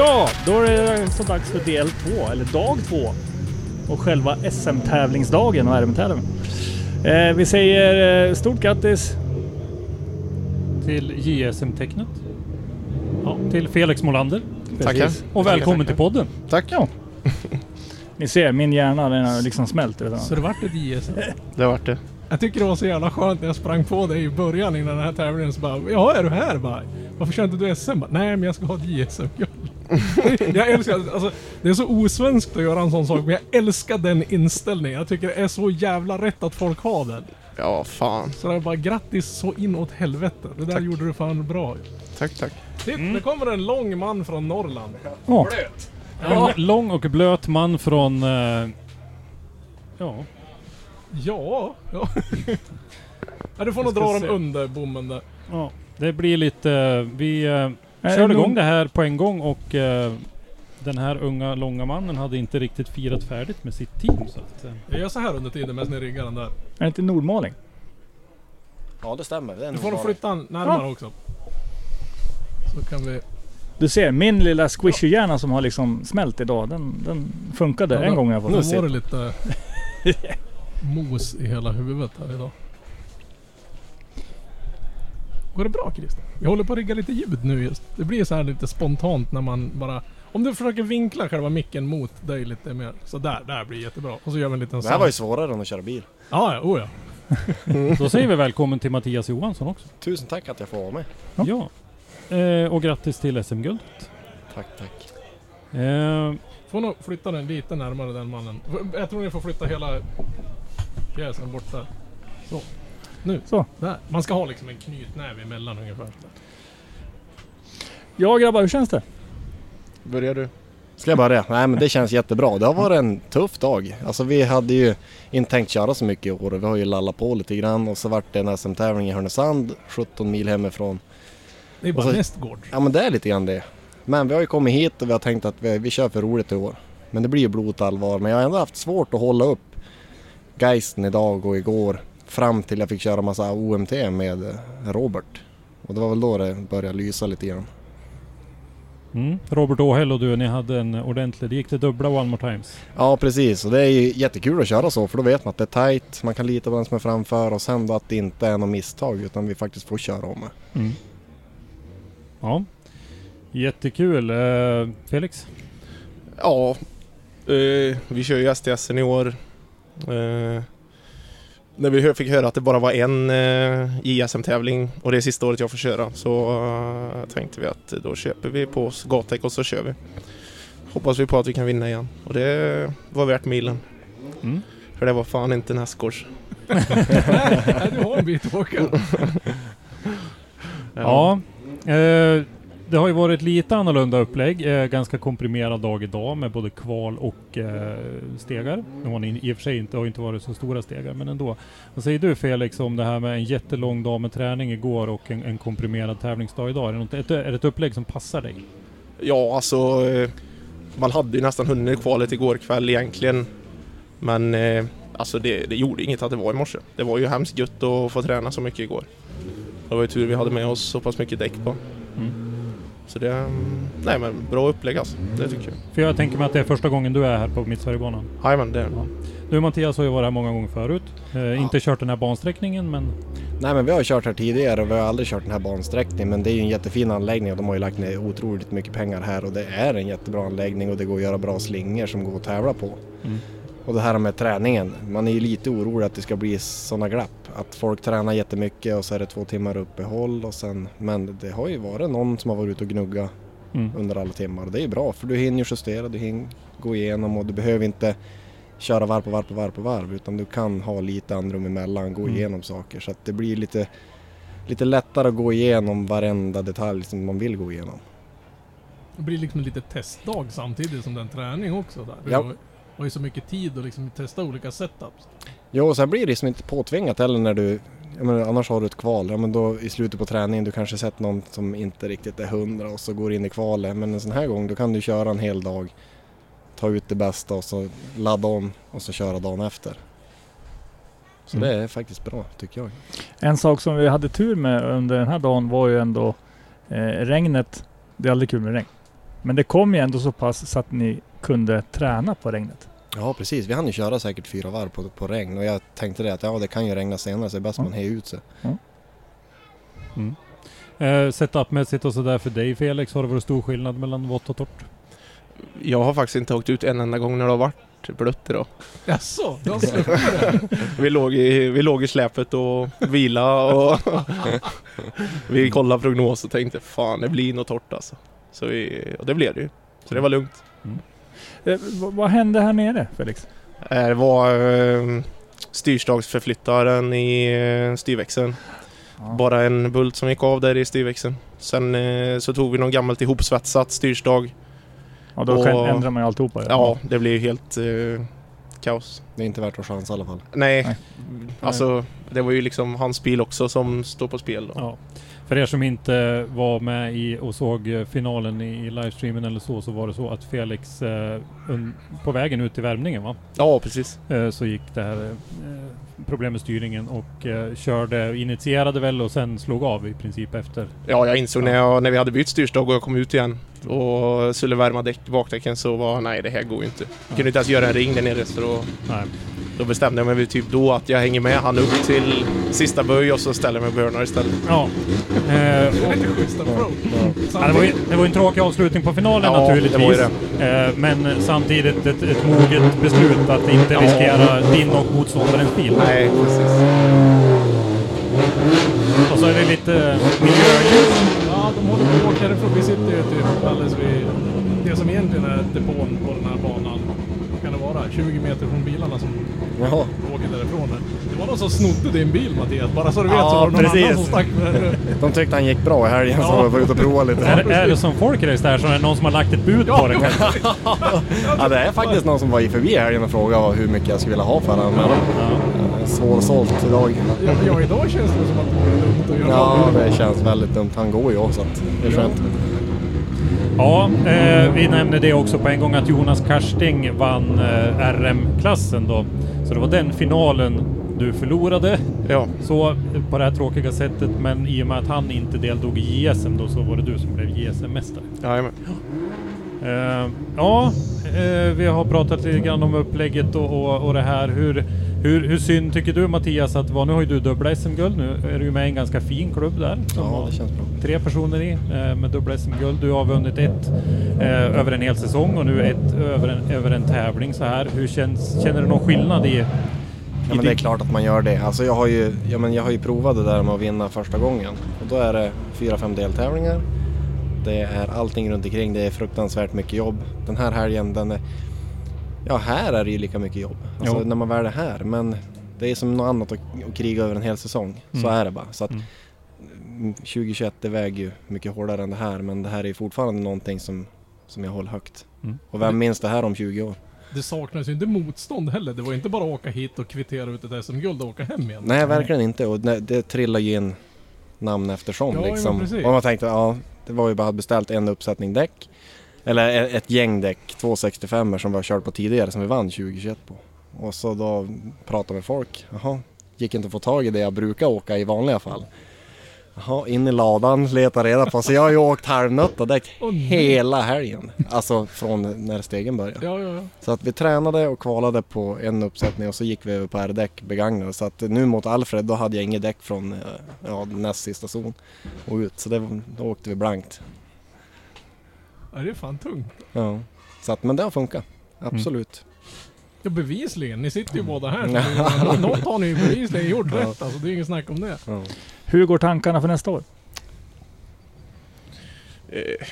Ja, då är det så dags för del två, eller dag två. Och själva SM-tävlingsdagen och RM-tävlingen. Eh, vi säger eh, stort grattis. till JSM-tecknet. Ja, till Felix Molander. Tackar. Och välkommen till podden. Tack. Ja. Ni ser, min hjärna den har liksom smält. du. Så det vart ett JSM. Det vart det. Jag tycker det var så jävla skönt när jag sprang på dig i början innan den här tävlingen så bara Ja, är du här? Bara, Varför kör inte du SM? Bara, Nej, men jag ska ha ett JSM-guld. jag älskar alltså, Det är så osvenskt att göra en sån sak, men jag älskar den inställningen. Jag tycker det är så jävla rätt att folk har den. Ja, fan. Så det är bara grattis så inåt helvete. Det där Tack. gjorde du fan bra. Tack, tack. Titt, det kommer en lång man från Norrland. Åh. Blöt. En lång och blöt man från... eh, ja, Ja, ja. ja du får nog dra den se. under bommen där. ja, det blir lite... Vi uh, Är körde det igång det här på en gång och eh, den här unga långa mannen hade inte riktigt firat färdigt med sitt team. Så att, eh, Jag gör så här under tiden medan ni riggar den där. Är det inte Nordmaling? Ja det stämmer. Det är Du får nog flytta den närmare också. Så kan vi... Du ser, min lilla squishy-hjärna som har liksom smält idag, den, den funkade Ja, en då- gång i alla fall. Nu var det lite mos i hela huvudet här idag. Går det bra Christer? Jag håller på att rigga lite ljud nu just. Det blir så här lite spontant när man bara... Om du försöker vinkla själva micken mot dig lite mer. Så där, där blir jättebra. Och så gör vi en liten Det här var ju svårare än att köra bil. Ja, ja, oh ja. då säger vi välkommen till Mattias Johansson också. Tusen tack att jag får vara med. Ja. Eh, och grattis till SM-guld. Tack, tack. Eh, Får nog flytta den lite närmare den mannen. Jag tror ni får flytta hela pjäsen bort där. Så. Nu. Så. Där. Man ska ha liksom en knytnäve emellan ungefär. Ja grabbar, hur känns det? Börjar du? Ska jag börja? Nej men det känns jättebra. Det har varit en tuff dag. Alltså vi hade ju inte tänkt köra så mycket i år och vi har ju lallat på lite grann och så vart det en SM-tävling i Härnösand 17 mil hemifrån. Det är bara så- nästgård. Ja men det är lite grann det. Men vi har ju kommit hit och vi har tänkt att vi, vi kör för roligt i år. Men det blir ju blot allvar. Men jag har ändå haft svårt att hålla upp geisten idag och igår. Fram till jag fick köra massa OMT med Robert. Och det var väl då det började lysa lite grann. mm. Robert Åhäll och du, ni hade en ordentlig... Det gick till dubbla One More Times. Ja precis och det är ju jättekul att köra så för då vet man att det är tight, man kan lita på den som är framför och sen då att det inte är något misstag utan vi faktiskt får köra om det. Mm. Ja. Jättekul. Eh, Felix? Ja. Eh, vi kör ju STSen i år. Eh, när vi fick höra att det bara var en eh, JSM-tävling och det är sista året jag får köra så eh, tänkte vi att då köper vi på oss Gatec och så kör vi. Hoppas vi på att vi kan vinna igen och det var värt milen. Mm. För det var fan inte. Nej, du har en bit att åka. Ja. Eh, det har ju varit lite annorlunda upplägg. Eh, ganska komprimerad dag idag med både kval och eh, stegar. Nu har ni i och för sig inte, har inte varit så stora stegar, men ändå. Vad säger du Felix om det här med en jättelång dag med träning igår och en, en komprimerad tävlingsdag idag? Är det, något, ett, är det ett upplägg som passar dig? Ja, alltså eh, man hade ju nästan hunnit kvalet igår kväll egentligen. Men eh, alltså det, det gjorde inget att det var i morse. Det var ju hemskt gött att få träna så mycket igår. Det var ju tur vi hade med oss så pass mycket däck på. Så det, mm, nej men bra upplägg alltså. Det tycker jag. För jag tänker mig att det är första gången du är här på Mittsverigebanan. Jajamän, det är det. Ja. Du Mattias har ju varit här många gånger förut. Eh, Inte kört den här bansträckningen men Nej men vi har kört här tidigare och vi har aldrig kört den här bansträckningen men det är ju en jättefin anläggning och de har ju lagt ner otroligt mycket pengar här och det är en jättebra anläggning och det går att göra bra slingor som går att tävla på. Mm. Och det här med träningen, man är ju lite orolig att det ska bli sådana glapp. Att folk tränar jättemycket och så är det två timmar uppehåll och sen, men det har ju varit någon som har varit ute och gnugga mm. under alla timmar och det är ju bra för du hinner justera, du hinner gå igenom och du behöver inte köra varv på varv på varv på varv utan du kan ha lite andrum emellan, gå Mm. igenom saker så att det blir lite, lite lättare att gå igenom varenda detalj som man vill gå igenom. Det blir liksom en liten testdag samtidigt som den träning också där. Ja. Har, ju så mycket tid att liksom testa olika setups. Jo, och sen blir det som inte påtvingat heller när du, menar, annars har du ett kval, ja men då i slutet på träningen du kanske sett någon som inte riktigt är hundra och så går in i kvalet. Men en sån här gång då kan du köra en hel dag, ta ut det bästa och så ladda om och så köra dagen efter. Så Mm. det är faktiskt bra tycker jag. En sak som vi hade tur med under den här dagen var ju ändå eh, regnet. Det är aldrig kul med regn. Men det kom ju ändå så pass så att ni kunde träna på regnet. Ja precis, vi hann ju köra säkert fyra varv på, på regn och jag tänkte det att ja det kan ju regna senare så det är bäst Ja. man hejar ut sig. Eh, Setupmässigt och sådär för dig Felix, har det varit stor skillnad mellan vått och torrt? Jag har faktiskt inte åkt ut en enda gång när det har varit blött idag. Jaså? Du har det? Vi låg i, vi låg i släpet och vila och vi kollade prognos och tänkte fan det blir nog torrt alltså. Så vi, och det blev det ju. Så det var lugnt. Eh, vad, vad hände här nere Felix? Eh, Det var eh, styrstagsförflyttaren i eh, styrväxeln. Bara en bult som gick av där i styrväxeln. Sen eh, så tog vi någon gammalt ihopsvetsat styrstag. Ja, då och- ändrar man ju alltihopa. Ja, det blev ju helt eh, kaos. Det är inte värt att chansa i alla fall. Nej, Nej. alltså det var ju liksom hans bil också som står på spel. Då. Ja. För er som inte var med i och såg eh, finalen i i livestreamen eller så, så var det så att Felix eh, un, på vägen ut till värmningen va? Ja, precis. Eh, så gick det här eh, problem med styrningen och eh, körde, initierade väl och sen slog av i princip efter. Ja, jag insåg när, jag, när vi hade bytt styrstag och jag kom ut igen och skulle värma däck, bakdäcken så var nej det här går ju inte. Jag kunde inte ens göra en ring där nere så då, Nej. Då bestämde jag mig typ då att jag hänger med han upp till sista böj och så ställer jag mig burnar istället. Ja. Eh, Det och, ja, var ju, det var ju en tråkig avslutning på finalen Ja, naturligtvis. det var ju Eh, men samtidigt ett, ett moget beslut att inte Ja. riskera din och motståndarens bil. Nej, precis. Och så är det lite miljöljus. Ja, de håller på att åka därifrån. Vi sitter ju typ alldeles vid det som egentligen är depån på den här banan. Vara? 20 meter från bilarna som Jaha. åker därifrån. Det var någon som snodde din bil Mattias. Bara så du vet Ja, så var det någon precis. annan som stack med den. De tyckte han gick bra i helgen så Ja. jag var ute och provade lite. Är, är det som folkrace där? Så är det någon som har lagt ett bud på det kanske? Ja, det är faktiskt någon som var i förbi i helgen och frågade hur mycket jag skulle vilja ha för den. Men Ja. svårsålt idag. Ja, ja, idag känns det som att det vore dumt att göra Ja, det känns väldigt dumt. Han går ju också så det är skönt. Ja, eh, vi nämnde det också på en gång att Jonas Karsting vann eh, RM-klassen då. Så det var den finalen du förlorade. Ja, Så på det här tråkiga sättet, men i och med att han inte deltog i JSM då så var det du som blev JSM-mästare. jajamän. Eh, ja, eh, vi har pratat lite grann om upplägget och, och, och det här. Hur, hur, hur synd tycker du Mattias att vara? Nu har ju du dubbla SM-guld. Nu är du ju med i en ganska fin klubb där. Ja, det känns bra. tre personer i eh, med dubbla SM-guld. Du har vunnit ett eh, över en hel säsong och nu ett över en, över en tävling så här. Hur känns, känner du någon skillnad i... Ja, men det är klart att man gör det. Alltså jag har ju, ja, men jag har ju provat det där med att vinna första gången. Och då är det fyra, fem deltävlingar. Det är allting runt omkring. Det är fruktansvärt mycket jobb. Den här helgen, den är... Ja, här är det ju lika mycket jobb. Alltså Jo. när man väl är här. Men det är som något annat att, att kriga över en hel säsong. Så Mm. är det bara. Så att Mm. mm, 2021 det väger ju mycket hårdare än det här. Men det här är fortfarande någonting som, som jag håller högt. Mm. Och vem minns det här om 20 år? Det saknas ju inte motstånd heller. Det var inte bara att åka hit och kvittera ut ett SM-guld och åka hem igen. Nej, verkligen inte. Och det, trillar ju in namn eftersom Ja, ja, liksom. precis. och man tänkte, ja, det var ju bara beställt en uppsättning däck. Eller ett gäng däck, 265 som vi har kört på tidigare som vi vann 2021 på. Och så då pratade med folk. Jaha, gick inte att få tag i det jag brukar åka i vanliga fall. Jaha, in i ladan, leta reda på. Så jag har ju åkt halvnötta däck hela helgen. Alltså från när stegen började. Ja, ja, ja. Så att vi tränade och kvalade på en uppsättning och så gick vi över på R-däck begagnade. Så att nu mot Alfred då hade jag inget däck från eh, ja, näst sista zon och ut. Så det, då åkte vi blankt. Ja. Det är fan tungt. Ja. Så att, men det har funkat. Absolut. Ja, bevisligen. Ni sitter ju båda här. Så det- Något har ni ju bevisligen gjort Ja. rätt. Alltså, det är inget snack om det. Ja. Hur går tankarna för nästa år? Eh,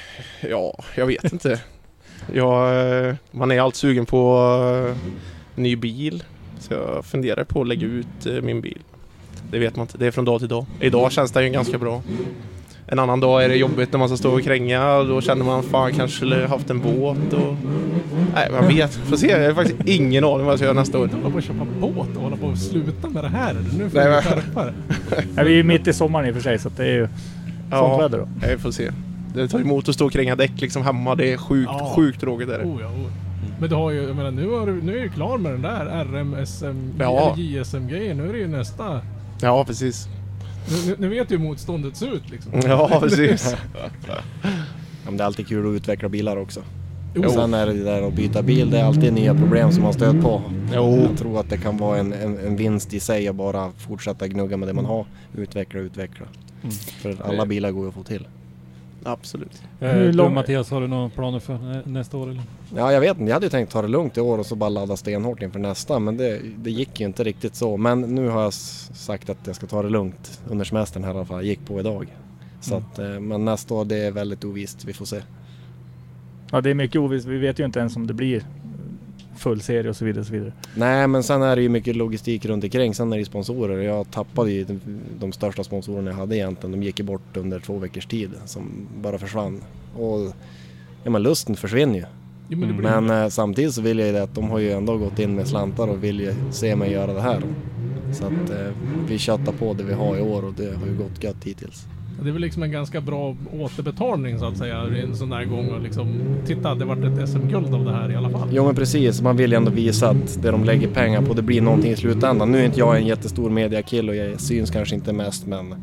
ja, jag vet inte. Jag, eh, man är allt sugen på, ny bil. Så jag funderar på att lägga ut eh, min bil. Det vet man inte, det är från dag till dag. Idag känns det ju ganska bra. En annan dag är det jobbigt när man ska stå och kränga och då känner man fan kanske skulle haft en båt och... Nej, man vet. Får se, jag har faktiskt ingen aning vad jag ska göra nästa år. Hålla på att köpa båt och hålla på att sluta med det här. Nu får Nej, men-. Ja, vi är ju mitt i sommaren i och för sig så det är ju sånt Ja, väder då. jag får se. Det tar emot att stå och kränga däck liksom hemma. Det är sjukt, Ja. sjukt tråkigt är det. Oh, ja, oh. Men du har ju, jag menar, nu, har du, nu är du klar med den där RM, SM, Ja. JSM-grejen. Nu är det ju nästa. Ja, precis. Nu, nu, vet du hur motståndet ser ut liksom. Ja, precis. Ja, men det är alltid kul att utveckla bilar också. Jo. Och sen är det där att byta bil, det är alltid nya problem som man stött på. Jo. Jag tror att det kan vara en, en, en vinst i sig att bara fortsätta gnugga med det man har. Utveckla, utveckla. Mm. För alla bilar går ju att få till. Absolut. Eh, Hur du lång- Mattias, har du några planer för nä- nästa år eller? Ja, jag vet inte. Jag hade ju tänkt ta det lugnt i år och så bara ladda stenhårt inför nästa. Men det, det gick ju inte riktigt så. Men nu har jag sagt att jag ska ta det lugnt under semestern här i alla fall. Jag gick på idag. Så Mm. att, eh, men nästa år det är väldigt ovisst. Vi får se. Ja, det är mycket ovisst. Vi vet ju inte ens om det blir full serie och så vidare. Och så vidare. Nej, men sen är det ju mycket logistik runt omkring. Sen är det ju sponsorer. Jag tappade ju de, de största sponsorerna jag hade egentligen. De gick ju bort under två veckors tid som bara försvann. Och ja, men lusten försvinner ju. Jo, men Men eh, samtidigt så vill jag ju det att de har ju ändå gått in med slantar och vill ju se mig göra det här. Så att eh, vi köttar på det vi har i år och det har ju gått gött hittills. Det är väl liksom en ganska bra återbetalning så att säga. En sån där gång och liksom, titta det vart ett SM-guld av det här i alla fall. Jo men precis, man vill ju ändå visa att det de lägger pengar på det blir någonting i slutändan. Nu är inte jag en jättestor mediakille och jag syns kanske inte mest men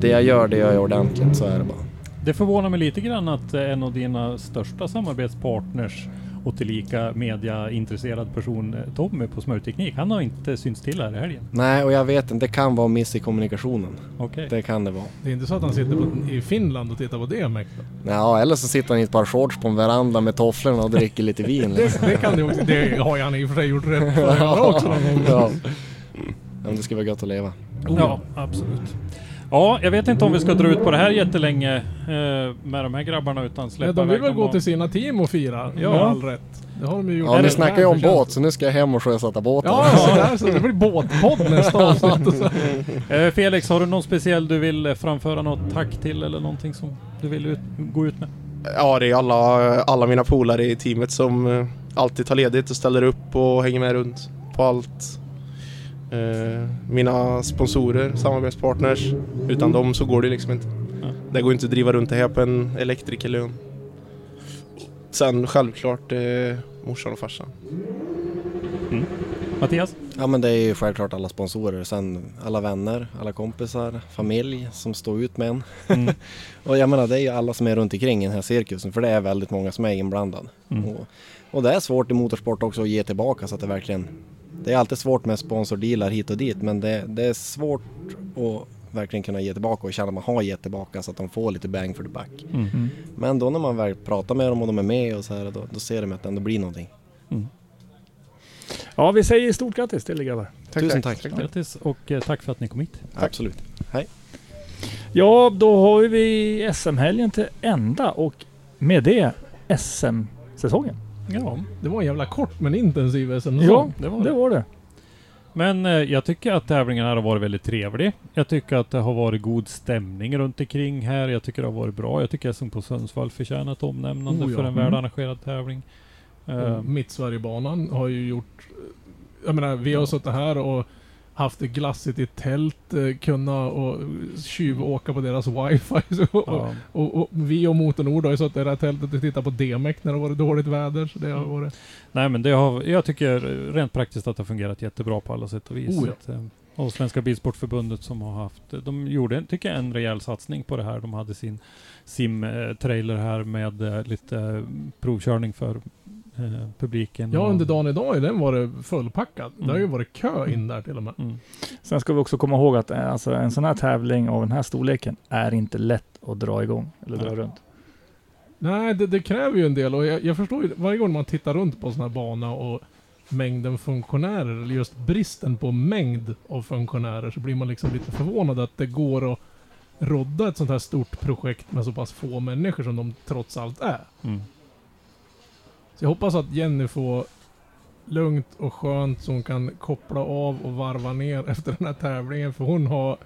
det jag gör det gör jag ordentligt, så är det bara. Det förvånar mig lite grann att en av dina största samarbetspartners och tillika mediaintresserad person, eh, Tommy på Smörteknik, han har inte synts till här i helgen. Nej, och jag vet inte, det kan vara miss i kommunikationen. Okej. Det kan det vara. Det är inte så att han sitter på, i Finland och tittar på DMX då? Ja, eller så sitter han i ett par shorts på en veranda med tofflorna och dricker lite vin. Liksom. Det, det kan det också. Det har han i och för sig gjort rätt för också någon gång. ja. Men det ska vara gött att leva. Ja, absolut. Ja, jag vet inte om vi ska dra ut på det här jättelänge eh, med de här grabbarna utan släppa Ja, de vill väl gå och- till sina team och fira Ja. med all rätt. Det har de ju gjort. Ja, ni snackar ju om båt så nu ska jag hem och sjösätta båten. Ja, så där så. Det blir båtpodd nästa avsnitt. Eh, Felix, har du någon speciell du vill framföra något tack till eller någonting som du vill ut, gå ut med? Ja, det är alla, alla mina polare i teamet som eh, alltid tar ledigt och ställer upp och hänger med runt på allt. Eh, mina sponsorer, samarbetspartners. Utan dem så går det liksom inte. Ja. Det går inte att driva runt det här på en elektrikerlön. Sen självklart eh, morsan och farsan. Mattias? Ja men det är ju självklart alla sponsorer, sen alla vänner, alla kompisar, familj som står ut med en. Mm. och jag menar det är ju alla som är runt omkring i den här cirkusen för det är väldigt många som är inblandade. Mm. Och, och det är svårt i motorsport också att ge tillbaka så att det verkligen... Det är alltid svårt med sponsordealar hit och dit men det, det är svårt att verkligen kunna ge tillbaka och känna att man har gett tillbaka så att de får lite bang for the buck. Mm. Men då när man väl pratar med dem och de är med och så här då, då ser de att det ändå blir någonting. Ja, vi säger stort grattis till er grabbar. Tusen tack. Grattis och eh, tack för att ni kom hit. Absolut. Ja, då har vi SM-helgen till ända och med det SM-säsongen. Ja, Det var en jävla kort men intensiv SM-säsong. Ja, det var det det. var det. Men eh, jag tycker att tävlingen här har varit väldigt trevlig. Jag tycker att det har varit god stämning runt omkring här. Jag tycker det har varit bra. Jag tycker SM på Sundsvall förtjänar ett omnämnande Oh ja. för en Mm. välarrangerad tävling. Eh, Mittsverigebanan har ju gjort... Jag menar, vi har suttit här och haft det glassigt i tält, eh, kunna och tjuvåka på deras wifi. Så, och, ja. och, och vi och Motornord har ju suttit i det här tältet och tittat på DMEC när det varit dåligt väder. Så det har varit... Nej men det har, jag tycker rent praktiskt att det har fungerat jättebra på alla sätt och vis. Oh ja. Att, eh, och Svenska Bilsportförbundet som har haft, de gjorde, tycker jag, en rejäl satsning på det här. De hade sin sim-trailer här med eh, lite eh, provkörning för eh, publiken. Ja, under dagen idag har den varit fullpackad. Det har ju Mm. varit kö in där till och med. Mm. Sen ska vi också komma ihåg att eh, alltså, en sån här tävling av den här storleken är inte lätt att dra igång eller dra Nej. runt. Nej, det, det kräver ju en del och jag, jag förstår ju varje gång man tittar runt på en sån här bana och mängden funktionärer, eller just bristen på mängd av funktionärer, så blir man liksom lite förvånad att det går att rodda ett sånt här stort projekt med så pass få människor som de trots allt är. Mm. Så jag hoppas att Jenny får lugnt och skönt så hon kan koppla av och varva ner efter den här tävlingen. För hon har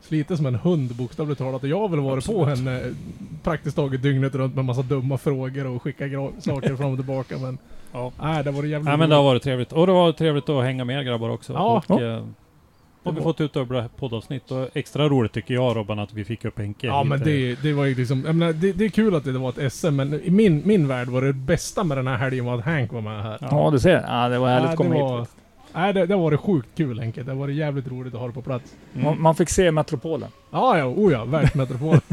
slitit som en hund bokstavligt talat. Och jag har väl varit på Absolut. henne praktiskt taget dygnet runt med massa dumma frågor och skicka saker fram och tillbaka. Men Ja. nej, det var jävligt Nej men det har varit trevligt. Och det var trevligt att hänga med grabbar också. Ja. och, Ja. Har vi fått ut dubbla poddavsnitt. Och extra roligt tycker jag Robban att vi fick upp Henke. Ja men det, det var ju liksom, jag menar, det, det är kul att det var ett SM men i min, min värld var det bästa med den här helgen var att Hank var med här. Ja, du ser. Ja, det var härligt Nej, att komma det hit. var, Nej det, det var det sjukt kul Henke. Det var det jävligt roligt att ha det på plats. Mm. Man, man fick se Metropolen. Ja ja, oh ja, världsmetropolen.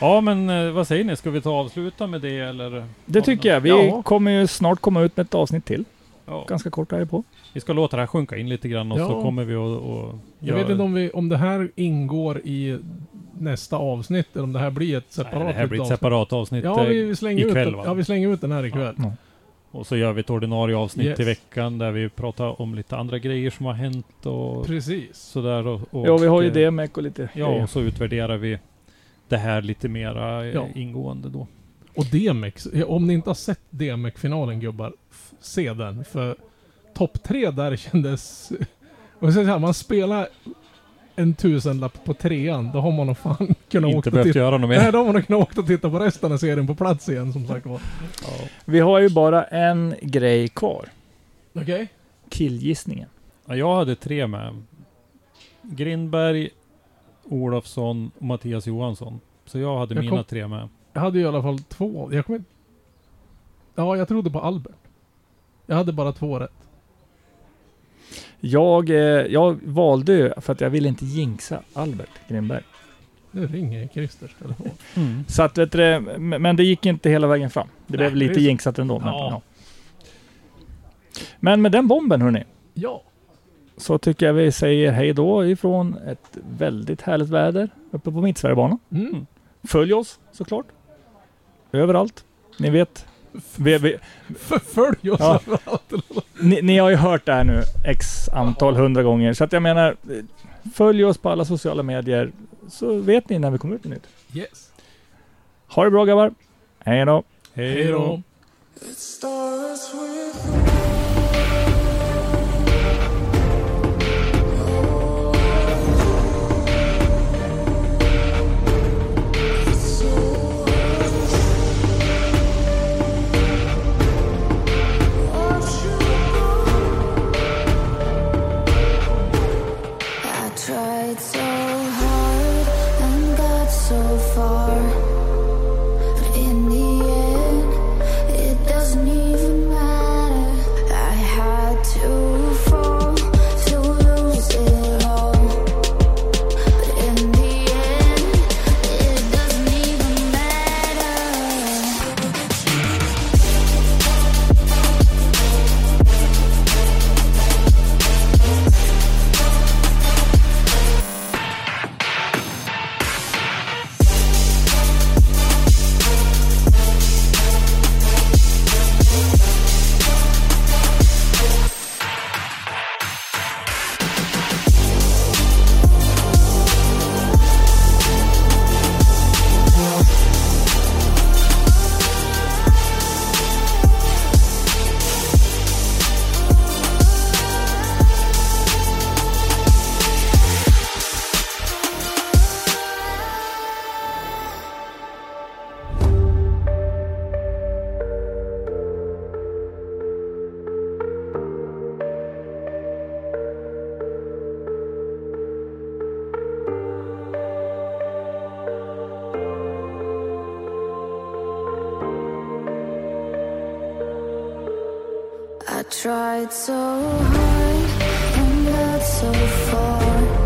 Ja men eh, vad säger ni? Ska vi ta avsluta med det eller? Det tycker jag. Vi Ja. kommer ju snart komma ut med ett avsnitt till. Ja. Ganska kort här på. Vi ska låta det här sjunka in lite grann och Ja. så kommer vi att... Jag vet inte om, vi, om det här ingår i nästa avsnitt eller om det här blir ett separat Nej, det här blir ett avsnitt. separat avsnitt Ja, vi, slänger ut ikväll den. va? Ja, vi slänger ut den här ikväll. Ja. Och så gör vi ett ordinarie avsnitt Yes. i veckan där vi pratar om lite andra grejer som har hänt och Precis. sådär. Och, och, Ja, vi har ju eh, DMEC och lite Ja, och så utvärderar vi det här lite mera Ja. ingående då. Och DMX, om ni inte har sett DMX-finalen gubbar, se den. För topp tre där kändes... Och så här, man spelar en tusenlapp på trean, då har man nog fan kunnat åka Inte och behövt titta. göra något Nej, mer. då har man nog kunnat åka och titta på resten av serien på plats igen som sagt var. Ja. Vi har ju bara en grej kvar. Okej? Killgissningen. Ja, jag hade tre med. Grindberg, Olofsson och Mattias Johansson. Så jag hade Jag mina kom- tre med. Jag hade ju i alla fall två. Jag kommer inte- Ja, jag trodde på Albert. Jag hade bara två rätt. Jag, eh, jag valde ju för att jag ville inte jinxa Albert Grimberg. Nu ringer Christers telefon. Så att, vet du, men det gick inte hela vägen fram. Det blev Nej, lite det är så. jinxat ändå. Men, Ja. ja. men med den bomben hörni, Ja. så tycker jag vi säger hej då ifrån ett väldigt härligt väder uppe på Mittsverigebanan. Mm. Följ oss såklart. Överallt. Ni vet. Vi, vi, F- Följ oss Ja. överallt. ni, ni har ju hört det här nu x antal hundra gånger. Så att jag menar, följ oss på alla sociala medier så vet ni när vi kommer ut med nytt. Yes. Ha det bra grabbar. Hej då. Hej då. I tried so hard and got so far.